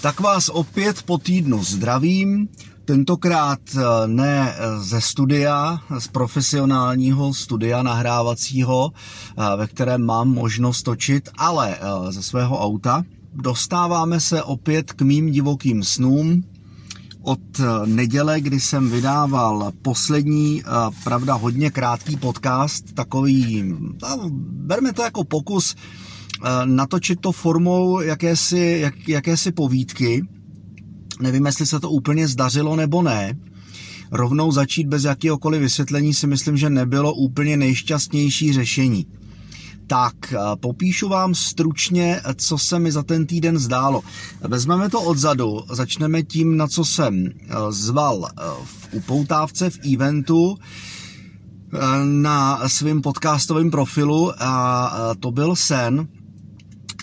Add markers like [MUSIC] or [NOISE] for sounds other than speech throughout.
Tak vás opět po týdnu zdravím, tentokrát eh, ne ze studia, z profesionálního studia nahrávacího, eh, ve kterém mám možnost točit, ale eh, ze svého auta. Dostáváme se opět k mým divokým snům, od neděle, kdy jsem vydával poslední, pravda, hodně krátký podcast, takový, no, berme to jako pokus Eh, natočit to formou jakési, jak, jakési povídky. Nevím, jestli se to úplně zdařilo nebo ne. Rovnou začít bez jakéhokoliv vysvětlení si myslím, že nebylo úplně nejšťastnější řešení. Tak, eh, popíšu vám stručně, co se mi za ten týden zdálo. Vezmeme to odzadu, začneme tím, na co jsem eh, zval v upoutávce v eventu na svém podcastovém profilu a to byl sen,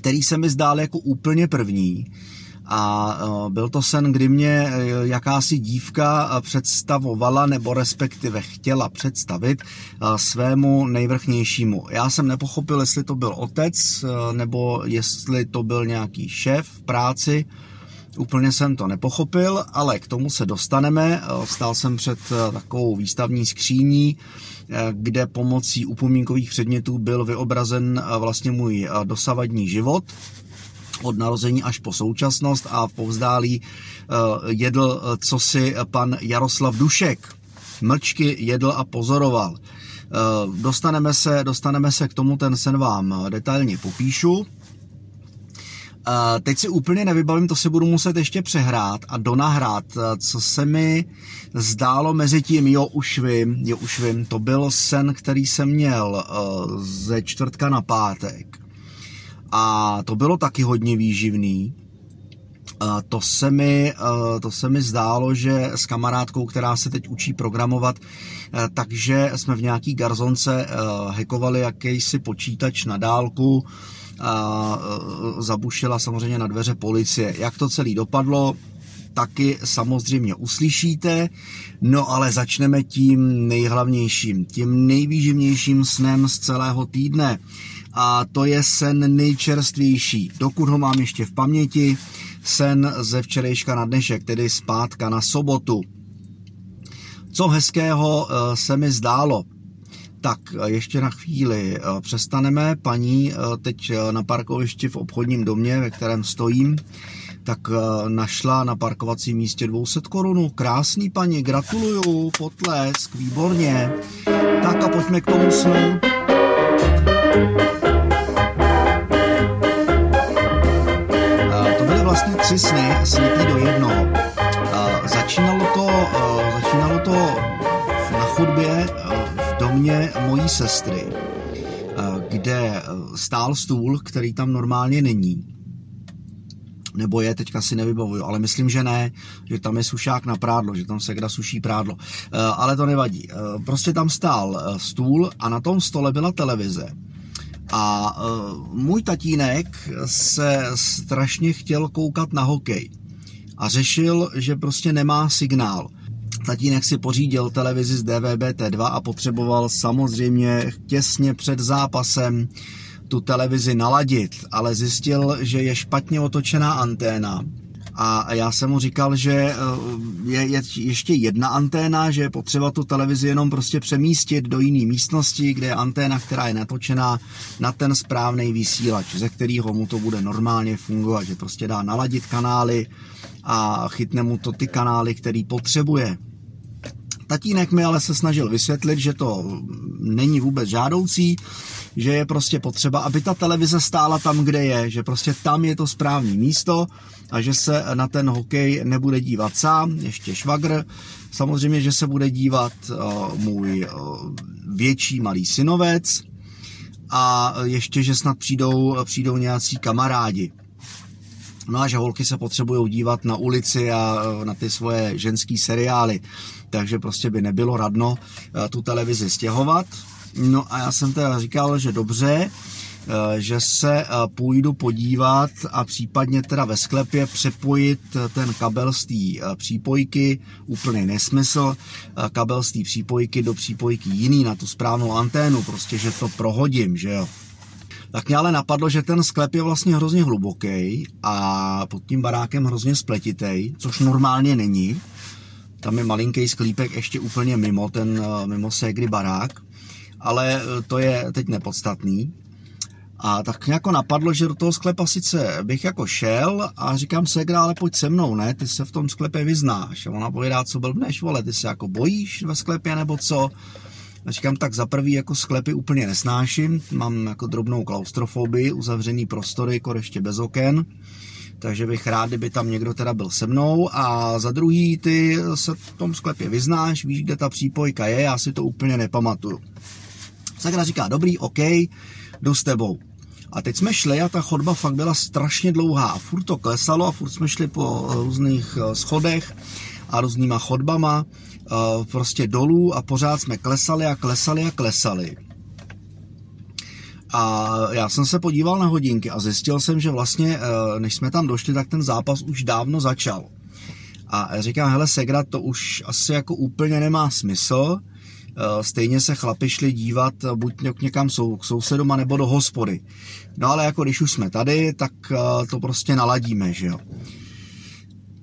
který se mi zdál jako úplně první. A e, byl to sen, kdy mě e, jakási dívka představovala, nebo respektive chtěla představit e, svému nejvrchnějšímu. Já jsem nepochopil, jestli to byl otec, nebo jestli to byl nějaký šéf v práci. Úplně jsem to nepochopil, ale k tomu se dostaneme. Stál jsem před takovou výstavní skříní, kde pomocí upomínkových předmětů byl vyobrazen vlastně můj dosavadní život od narození až po současnost a povzdálí jedl co si pan Jaroslav Dušek. Mlčky jedl a pozoroval. Dostaneme se, dostaneme se k tomu, ten sen vám detailně popíšu. Teď si úplně nevybavím, to si budu muset ještě přehrát a donahrát, co se mi zdálo mezi tím, jo už vím, jo už vím, to byl sen, který jsem měl ze čtvrtka na pátek. A to bylo taky hodně výživný. To se, mi, to se mi zdálo, že s kamarádkou, která se teď učí programovat, takže jsme v nějaký garzonce hekovali jakýsi počítač na dálku, a zabušila samozřejmě na dveře policie. Jak to celé dopadlo, taky samozřejmě uslyšíte, no ale začneme tím nejhlavnějším, tím nejvýživnějším snem z celého týdne a to je sen nejčerstvější, dokud ho mám ještě v paměti, sen ze včerejška na dnešek, tedy zpátka na sobotu. Co hezkého e, se mi zdálo, tak ještě na chvíli přestaneme. Paní teď na parkovišti v obchodním domě, ve kterém stojím, tak našla na parkovacím místě 200 korunů. Krásný paní, gratuluju, potlesk, výborně. Tak a pojďme k tomu snu. To byly vlastně tři sny, slitý do jednoho. Začínalo to, začínalo to na chodbě domě mojí sestry, eh, kde stál stůl, který tam normálně není. Nebo je, teďka si nevybavuju, ale myslím, že ne, že tam je sušák na prádlo, že tam se kde suší prádlo. Eh, ale to nevadí. Eh, prostě tam stál stůl a na tom stole byla televize. A můj tatínek se strašně chtěl koukat na hokej a řešil, že prostě nemá signál. Tatínek si pořídil televizi z DVB-T2 a potřeboval samozřejmě těsně před zápasem tu televizi naladit, ale zjistil, že je špatně otočená anténa. A já jsem mu říkal, že eh, je, je ještě jedna anténa, že je potřeba tu televizi jenom prostě přemístit do jiné místnosti, kde je anténa, která je natočená na ten správný vysílač, ze kterého mu to bude normálně fungovat, že prostě dá naladit kanály a chytne mu to ty kanály, který potřebuje. Tatínek mi ale se snažil vysvětlit, že to není vůbec žádoucí, že je prostě potřeba, aby ta televize stála tam, kde je, že prostě tam je to správné místo a že se na ten hokej nebude dívat sám, ještě švagr. Samozřejmě, že se bude dívat uh, můj uh, větší malý synovec a ještě, že snad přijdou, přijdou nějací kamarádi. No a že holky se potřebují dívat na ulici a na ty svoje ženský seriály takže prostě by nebylo radno eh, tu televizi stěhovat. No a já jsem teda říkal, že dobře, eh, že se půjdu podívat a případně teda ve sklepě přepojit ten kabel z té přípojky, úplný nesmysl, kabel z té přípojky do přípojky jiný na tu správnou anténu, prostě, že to prohodím, že jo. Tak mě ale napadlo, že ten sklep je vlastně hrozně hluboký a pod tím barákem hrozně spletitý, což normálně není. Tam je malinký sklípek ještě úplně mimo ten, eh, mimo Segry barák, ale eh, to je teď nepodstatný. A tak jako napadlo, že do toho sklepa sice bych jako šel a říkám se, ale pojď se mnou, ne, ty se v tom sklepě vyznáš. A ona povídá, co blbneš, vole, ty se jako bojíš ve sklepě nebo co? A říkám, tak za prvý jako sklepy úplně nesnáším, mám jako drobnou klaustrofobii, uzavřený prostory, ještě bez oken, takže bych rád, kdyby tam někdo teda byl se mnou a za druhý ty se v tom sklepě vyznáš, víš, kde ta přípojka je, já si to úplně nepamatuju. Sakra říká, dobrý, OK, jdu s tebou. A teď jsme šli a ta chodba fakt byla strašně dlouhá a furt to klesalo a furt jsme šli po různých eh, schodech a různýma chodbama eh, prostě dolů a pořád jsme klesali a klesali a klesali. A já jsem se podíval na hodinky a zjistil jsem, že vlastně, eh, než jsme tam došli, tak ten zápas už dávno začal. A říkám, hele Segra, to už asi jako úplně nemá smysl, Eh, stejně se chlapi šli dívat buď někam sou, k sousedům, nebo do hospody. No ale jako když už jsme tady, tak to prostě naladíme, že jo.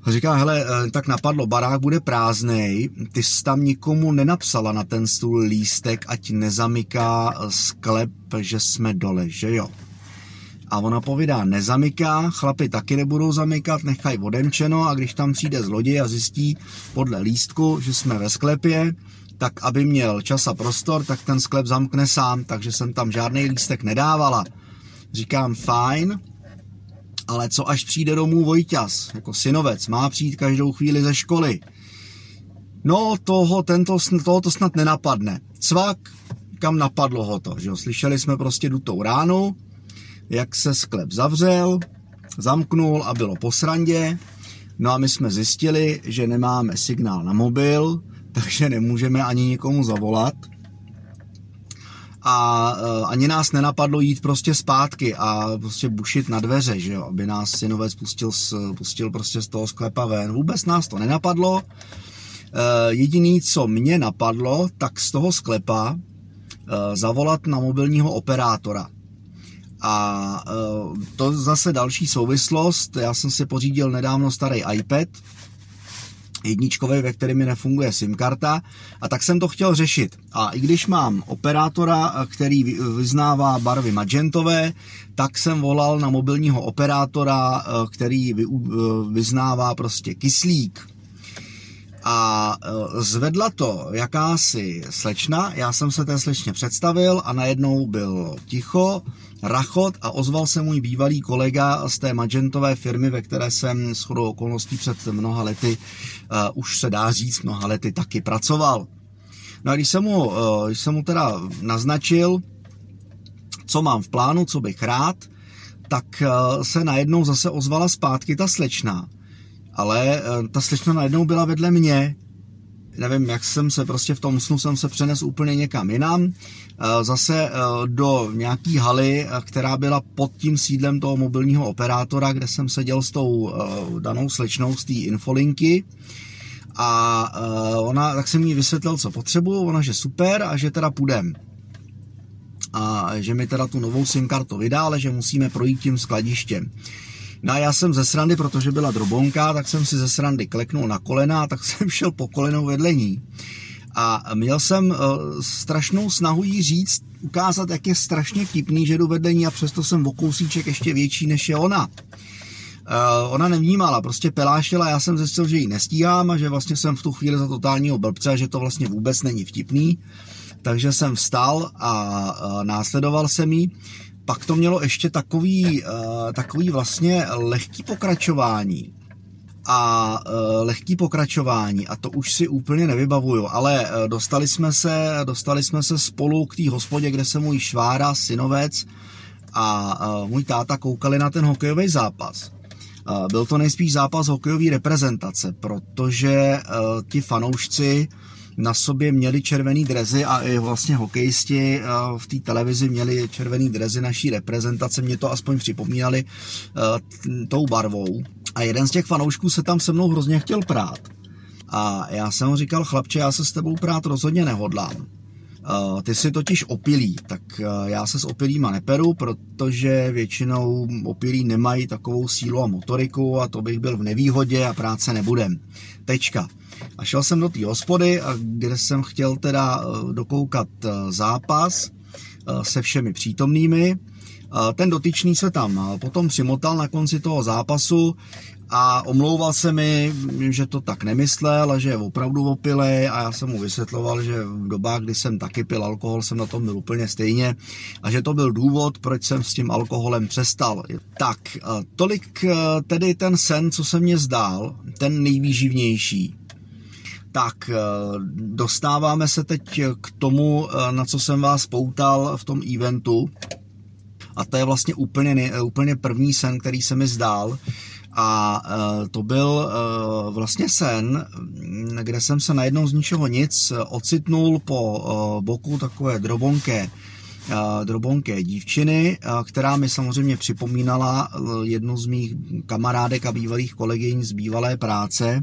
Říká, hele, tak napadlo, barák bude prázdnej, ty jsi tam nikomu nenapsala na ten stůl lístek, ať nezamyká sklep, že jsme dole, že jo. A ona povídá, nezamyká, chlapi taky nebudou zamykat, nechají odemčeno a když tam přijde zloděj a zjistí podle lístku, že jsme ve sklepě, tak aby měl čas a prostor, tak ten sklep zamkne sám, takže jsem tam žádný lístek nedávala. Říkám, fajn, ale co až přijde domů Vojťas, jako synovec, má přijít každou chvíli ze školy. No, toho, tento, toho to snad nenapadne. Cvak, kam napadlo ho to, že jo? Slyšeli jsme prostě dutou ránu, jak se sklep zavřel, zamknul a bylo po srandě. No a my jsme zjistili, že nemáme signál na mobil, [LAUGHS] takže nemůžeme ani nikomu zavolat. A uh, ani nás nenapadlo jít prostě zpátky a prostě bušit na dveře, že jo, aby nás synovec pustil, z, pustil prostě z toho sklepa ven. Vůbec nás to nenapadlo. Uh, jediný, co mě napadlo, tak z toho sklepa uh, zavolat na mobilního operátora. A to zase další souvislost. Já jsem si pořídil nedávno starý iPad, jedničkový, ve kterém mi nefunguje SIM karta a tak jsem to chtěl řešit. A i když mám operátora, který vyznává barvy magentové, tak jsem volal na mobilního operátora, který vyznává prostě kyslík. A zvedla to jakási slečna, já jsem se té slečně představil a najednou byl ticho, rachot a ozval se můj bývalý kolega z té magentové firmy, ve které jsem s chodou okolností před mnoha lety, uh, už se dá říct, mnoha lety taky pracoval. No a když jsem mu, uh, když jsem mu teda naznačil, co mám v plánu, co bych rád, tak uh, se najednou zase ozvala zpátky ta slečna. Ale uh, ta slečna najednou byla vedle mě, nevím, jak jsem se prostě v tom snu jsem se přenes úplně někam jinam, eh, zase eh, do nějaký haly, eh, která byla pod tím sídlem toho mobilního operátora, kde jsem seděl s tou danou slečnou z té infolinky. A ona, tak jsem jí vysvětlil, co potřebuju, ona, že super a že teda půjdem. A že mi teda tu novou SIM kartu vydá, ale že musíme projít tím skladištěm. No a já jsem ze srandy, protože byla drobonka, tak jsem si ze srandy kleknul na kolena, tak [LAUGHS] jsem šel po kolenou vedle ní. A měl jsem uh, strašnou snahu jí říct, ukázat, jak je strašně vtipný, že jdu vedle ní a přesto jsem o kousíček ještě větší než je ona. Uh, ona nevnímala, prostě pelášila, já jsem zjistil, že ji nestíhám a že vlastně jsem v tu chvíli za totálního blbce a že to vlastně vůbec není vtipný. Takže jsem vstal a uh, následoval jsem jí pak to mělo ještě takový, uh, takový vlastně lehký pokračování. A uh, lehký pokračování, a to už si úplně nevybavuju, ale uh, dostali jsme se, dostali jsme se spolu k té hospodě, kde se můj švára, synovec a uh, můj táta koukali na ten hokejový zápas. Uh, byl to nejspíš zápas hokejové reprezentace, protože uh, ti fanoušci na sobě měli červený drezy a i vlastně hokejisti eh, v té televizi měli červený drezy naší reprezentace, mě to aspoň připomínali uh, tou barvou. A jeden z těch fanoušků se tam se mnou hrozně chtěl prát. A já jsem mu říkal, chlapče, já se s tebou prát rozhodně nehodlám. ty si totiž opilí, tak já se s opilýma neperu, protože většinou opilí nemají takovou sílu a motoriku a to bych byl v nevýhodě a práce nebudem. Tečka. A šel jsem do té hospody, kde jsem chtěl teda dokoukat zápas se všemi přítomnými. Ten dotyčný se tam potom přimotal na konci toho zápasu a omlouval se mi, že to tak nemyslel a že je opravdu opilý a já jsem mu vysvětloval, že v dobách, kdy jsem taky pil alkohol, jsem na tom byl úplně stejně a že to byl důvod, proč jsem s tím alkoholem přestal. Tak, tolik e, tedy ten sen, co se mně zdál, ten nejvýživnější. Tak, e, dostáváme se teď k tomu, e, na co jsem vás poutal v tom eventu. A to je vlastně úplně, úplně první sen, který se mi zdál. A e, to byl e, vlastně sen, kde jsem se najednou z ničeho nic ocitnul po boku takové drobonké drobonké dívčiny, která mi samozřejmě připomínala jednu z mých kamarádek a bývalých kolegyň z bývalé práce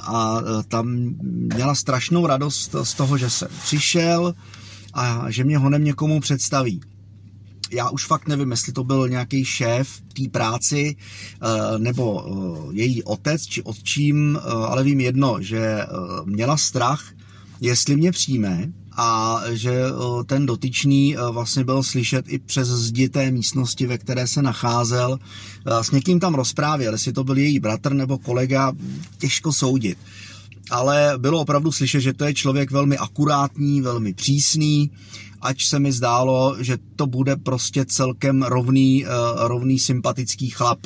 a tam měla strašnou radost z toho, že jsem přišel a že mě honem někomu představí já už fakt nevím, jestli to byl nějaký šéf té práci, eh, nebo eh, její otec, či otčím, eh, ale vím jedno, že měla strach, jestli mě přijme, a že ten dotyčný vlastně byl slyšet i přes zdi té místnosti, ve které se nacházel. S někým tam rozprávěl, jestli to byl její bratr nebo kolega, těžko soudit. Ale bylo opravdu slyšet, že to je člověk velmi akurátní, velmi přísný, ať se mi zdálo, že to bude prostě celkem rovný, uh, rovný sympatický chlap.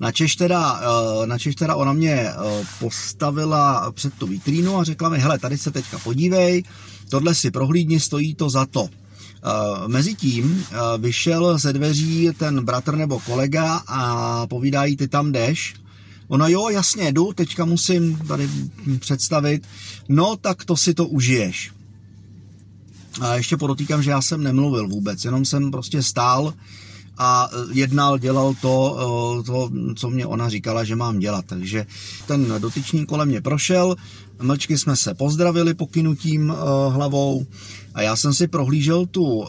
Načež teda, uh, načež teda ona mě uh, postavila před tu vitrínu a řekla mi, hele, tady se teďka podívej, tohle si prohlídni, stojí to za to. Mezitím vyšel ze dveří ten bratr nebo kolega a povídá jí, ty tam jdeš. Ona, jo, jasně, jdu, teďka musím tady představit. No, tak to si to užiješ. A ještě podotýkám, že já jsem nemluvil vůbec, jenom jsem prostě stál a jednal, dělal to, eh, to, co mě ona říkala, že mám dělat. Takže ten dotyčný kolem mě prošel, mlčky jsme se pozdravili pokynutím uh, hlavou a já jsem si prohlížel tu uh,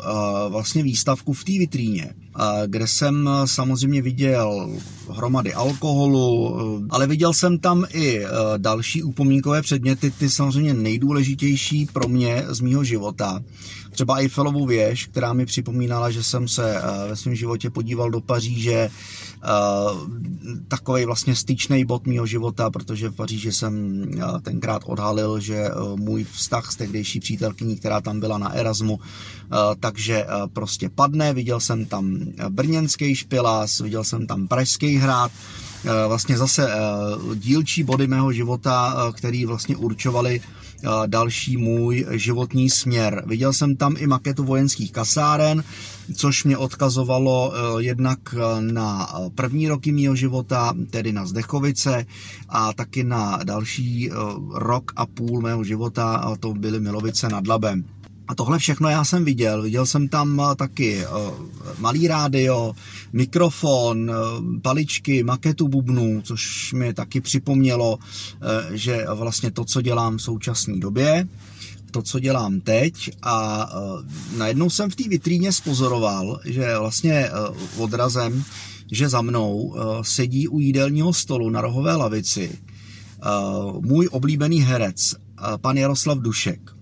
vlastně výstavku v té vitríně, uh, kde jsem samozřejmě viděl hromady alkoholu, uh, ale viděl jsem tam i uh, další upomínkové předměty, ty samozřejmě nejdůležitější pro mě z mýho života. Třeba Eiffelovu věž, která mi připomínala, že jsem se uh, ve svém životě podíval do Paříže, uh, takový vlastně styčný bod mýho života, protože v Paříži jsem uh, tenkrát odhalil, že uh, můj vztah s tehdejší přítelkyní, která tam byla na Erasmu, uh, takže uh, prostě padne. Viděl jsem tam brněnský špilás, viděl jsem tam pražský hrad, vlastně zase dílčí body mého života, který vlastně určovali další můj životní směr. Viděl jsem tam i maketu vojenských kasáren, což mě odkazovalo eh, jednak eh, na první roky mého života, tedy na Zdechovice a taky na další eh, rok a půl mého života, a to byly Milovice nad Labem. A tohle všechno já jsem viděl. Viděl jsem tam taky malý rádio, mikrofon, paličky, maketu bubnů, což mi taky připomnělo, že vlastně to, co dělám v současné době, to, co dělám teď a najednou jsem v té vitríně spozoroval, že vlastně odrazem, že za mnou sedí u jídelního stolu na rohové lavici můj oblíbený herec, pan Jaroslav Dušek.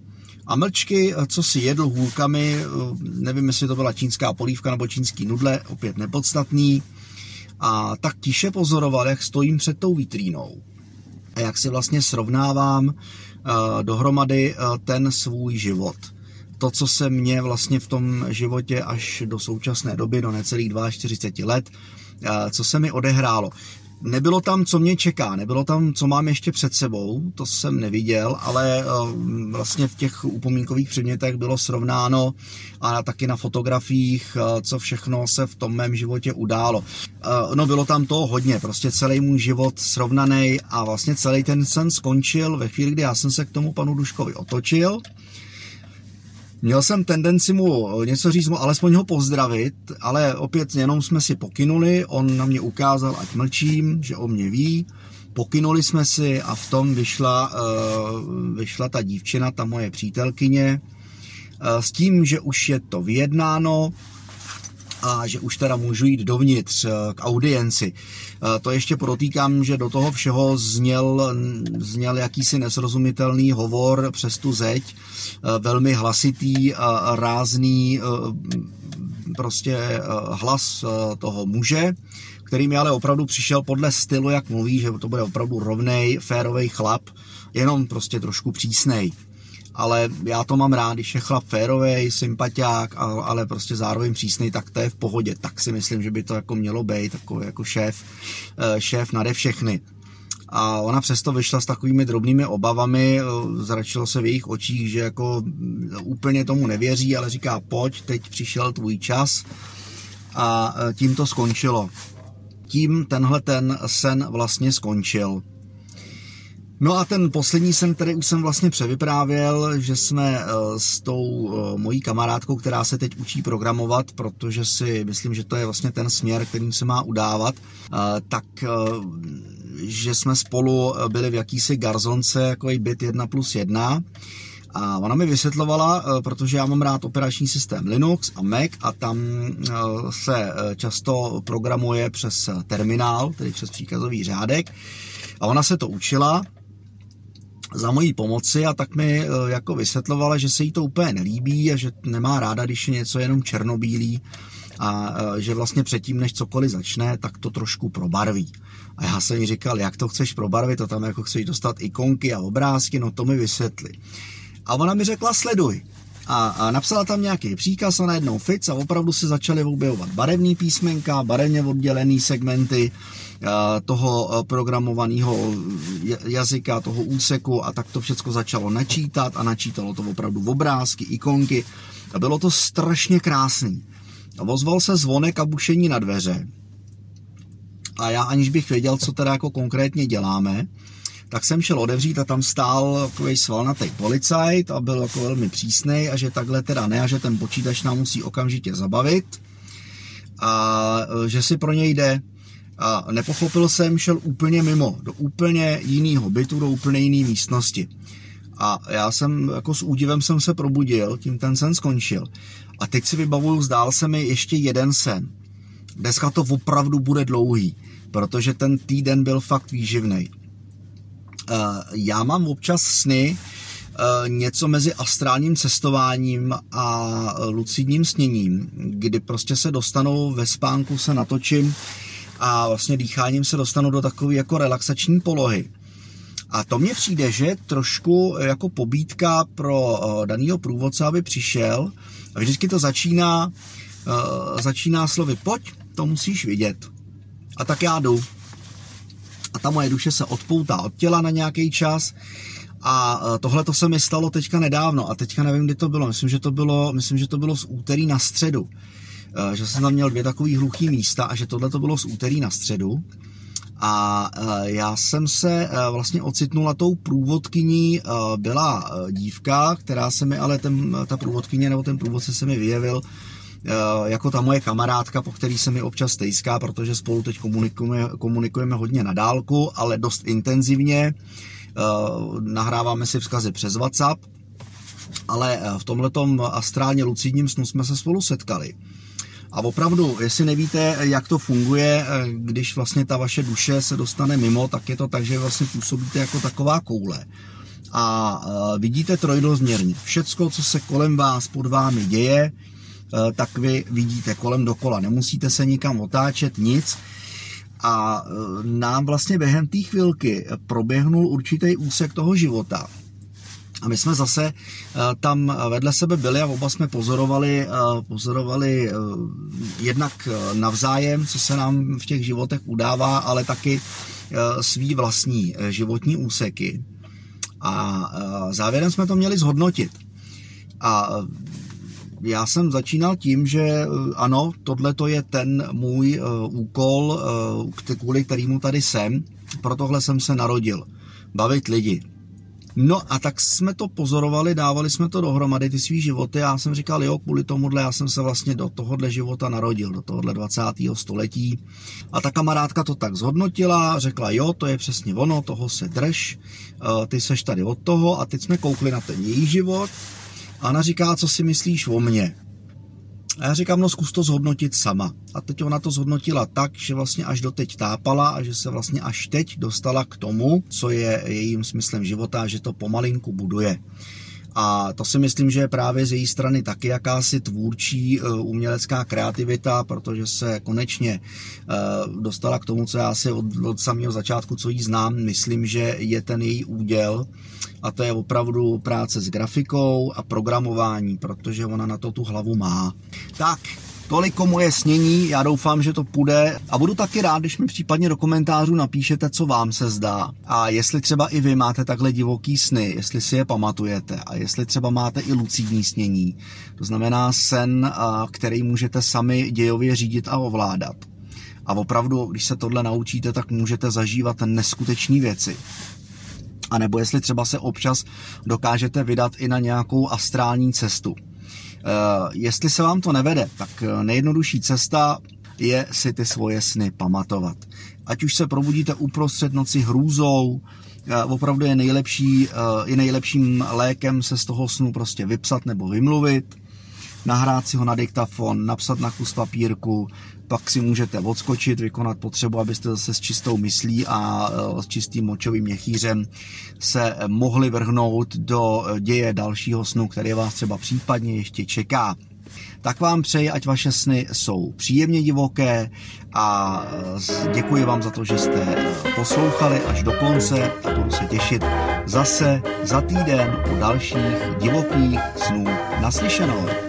A mlčky, co si jedl hůlkami, uh, nevím, jestli to byla čínská polívka nebo čínský nudle, opět nepodstatný, a tak tiše pozoroval, jak stojím před tou vitrínou a jak si vlastně srovnávám Eh, dohromady eh, ten svůj život. To, co se mě vlastně v tom životě až do současné doby, do necelých 42 let, eh, co se mi odehrálo. Nebylo tam, co mě čeká, nebylo tam, co mám ještě před sebou, to jsem neviděl, ale vlastně v těch upomínkových předmětech bylo srovnáno a taky na fotografiích, co všechno se v tom mém životě událo. No bylo tam toho hodně, prostě celý můj život srovnaný a vlastně celý ten sen skončil ve chvíli, kdy já jsem se k tomu panu Duškovi otočil Měl jsem tendenci mu něco říct, mu alespoň ho pozdravit, ale opět jenom jsme si pokynuli, on na mě ukázal, ať mlčím, že o mě ví, pokynuli jsme si a v tom vyšla, vyšla ta dívčina, ta moje přítelkyně, s tím, že už je to vyjednáno, a že už teda můžu jít dovnitř eh, k audienci. Eh, to ještě podotýkám, že do toho všeho zněl, zněl jakýsi nesrozumitelný hovor přes tu zeď, eh, velmi hlasitý, rázný prostě hlas toho muže, který mi ale opravdu přišel podle stylu, jak mluví, že to bude opravdu rovnej, férový chlap, jenom prostě trošku přísnej ale já to mám rád, když je chlap férový, sympatiák, ale prostě zároveň přísný, tak to je v pohodě. Tak si myslím, že by to jako mělo být jako, jako šéf, eh, šéf nade všechny. A ona přesto vyšla s takovými drobnými obavami, eh, zračilo se v jejich očích, že jako úplně tomu nevěří, ale říká, pojď, teď přišel tvůj čas a eh, tím to skončilo. Tím tenhle ten sen vlastně skončil. No a ten poslední sen, který už jsem vlastně převyprávěl, že jsme eh, s tou eh, mojí kamarádkou, která se teď učí programovat, protože si myslím, že to je vlastně ten směr, kterým se má udávat, eh, tak že jsme spolu byli v jakýsi garzonce, jako byt 1 plus 1, a ona mi vysvětlovala, protože já mám rád operační systém Linux a Mac a tam se často programuje přes terminál, tedy přes příkazový řádek. A ona se to učila za mojí pomoci a tak mi e, jako vysvětlovala, že se jí to úplně nelíbí a že nemá ráda, když je něco jenom černobílý a e, že vlastně předtím, než cokoliv začne, tak to trošku probarví. A já jsem jí říkal, jak to chceš probarvit, to tam jako chceš dostat ikonky a obrázky, no to mi vysvětli. A ona mi řekla, sleduj. A, a napsala tam nějaký příkaz a najednou fic a opravdu se začaly objevovat barevný písmenka, barevně oddělený segmenty, toho eh, programovaného jazyka, toho úseku a tak to všechno začalo načítat a načítalo to opravdu obrázky, ikonky. A bylo to strašně krásný. A ozval se zvonek a bušení na dveře. A já aniž bych věděl, co teda jako konkrétně děláme, tak jsem šel odevřít a tam stál takový svalnatý policajt a byl jako velmi přísný a že takhle teda ne a že ten počítač nám musí okamžitě zabavit a eh, že si pro něj jde a nepochopil jsem, šel úplně mimo, do úplně jiného bytu, do úplně jiné místnosti. A já jsem jako s údivem jsem se probudil, tím ten sen skončil. A teď si vybavuju, zdál se mi ještě jeden sen. Dneska to opravdu bude dlouhý, protože ten týden byl fakt výživný. Já mám občas sny, něco mezi astrálním cestováním a lucidním sněním, kdy prostě se dostanou ve spánku, se natočím a vlastně dýcháním se dostanu do takové jako relaxační polohy. A to mně přijde, že trošku jako pobídka pro eh, daného průvodce, aby přišel. A vždycky to začíná, uh, začíná slovy, pojď, to musíš vidět. A tak já jdu. A ta moje duše se odpoutá od těla na nějaký čas. A eh, tohle to se mi stalo teďka nedávno. A teďka nevím, kdy to bylo. Myslím, že to bylo, myslím, že to bylo z úterý na středu. Eh, že jsem tam měl dvě takové hluché místa a že tohle to bylo z úterý na středu. A eh, já jsem se eh, vlastně ocitnul tou průvodkyní, byla dívka, která se mi ale ten, ta průvodkyně nebo ten průvodce se mi vyjevil jako ta moje kamarádka, po který se mi občas stejská, protože spolu teď komunikujeme, komunikujeme hodně na dálku, ale dost intenzivně. Nahráváme si vzkazy přes WhatsApp, ale v tomhletom astrálně lucidním snu jsme se spolu setkali. A opravdu, jestli nevíte, jak to funguje, eh, když vlastně ta vaše duše se dostane mimo, tak je to tak, že vlastně působíte jako taková koule. A eh, vidíte trojdozměrně. Všecko, co se kolem vás, pod vámi děje, eh, tak vy vidíte kolem dokola. Nemusíte se nikam otáčet, nic. A nám vlastně během té chvilky proběhnul určitý úsek toho života, a my jsme zase eh, tam vedle sebe byli a oba jsme pozorovali, eh, pozorovali eh, jednak navzájem, co se nám v těch životech udává, ale taky svý vlastní životní úseky. A závěrem jsme to měli zhodnotit. A já jsem začínal tím, že ano, tohle to je ten můj úkol, kvůli kterému tady jsem, pro tohle jsem se narodil. Bavit lidi No a tak jsme to pozorovali, dávali jsme to dohromady, ty svý životy. Já jsem říkal, jo, kvůli tomuhle já jsem se vlastně do tohohle života narodil, do tohohle 20. století. A ta kamarádka to tak zhodnotila, řekla, jo, to je přesně ono, toho se drž, eh, ty seš tady od toho a teď jsme koukli na ten její život. A ona říká, co si myslíš o mně? A já říkám, no zkus to zhodnotit sama. A teď ona to zhodnotila tak, že vlastně až doteď tápala a že se vlastně až teď dostala k tomu, co je jejím smyslem života, že to pomalinku buduje. A to si myslím, že je právě z její strany taky jakási tvůrčí eh, umělecká kreativita, protože se konečně eh, dostala k tomu, co já si od, od samého začátku, co jí znám, myslím, že je ten její úděl a to je opravdu práce s grafikou a programování, protože ona na to tu hlavu má. Tak, Toliko moje snění, já doufám, že to půjde a budu taky rád, když mi případně do komentářů napíšete, co vám se zdá. A jestli třeba i vy máte takhle divoký sny, jestli si je pamatujete a jestli třeba máte i lucidní snění, to znamená sen, který můžete sami dějově řídit a ovládat. A opravdu, když se tohle naučíte, tak můžete zažívat neskutečné věci. A nebo jestli třeba se občas dokážete vydat i na nějakou astrální cestu. Eh, jestli se vám to nevede, tak eh, nejjednodušší cesta je si ty svoje sny pamatovat. Ať už se probudíte uprostřed noci hrůzou, eh, opravdu je nejlepší, je nejlepším lékem se z toho snu prostě vypsat nebo vymluvit, nahrát si ho na diktafon, napsat na kus papírku, pak si můžete odskočit, vykonat potřebu, abyste zase s čistou myslí a e, s čistým močovým měchýřem se mohli vrhnout do děje dalšího snu, který vás třeba případně ještě čeká. Tak vám přeji, ať vaše sny jsou příjemně divoké a e, děkuji vám za to, že jste poslouchali až do konce a budu se těšit zase za týden u dalších divokých snů naslyšenou.